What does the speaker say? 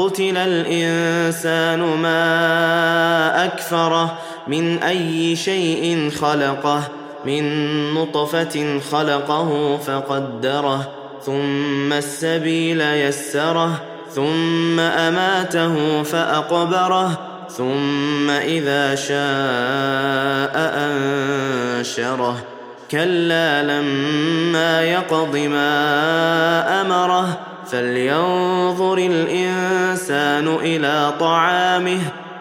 قتل الإنسان ما أكفره من أي شيء خلقه من نطفة خلقه فقدره ثم السبيل يسره ثم أماته فأقبره ثم إذا شاء أنشره. كلا لما يقض ما أمره فلينظر الانسان إلى طعامه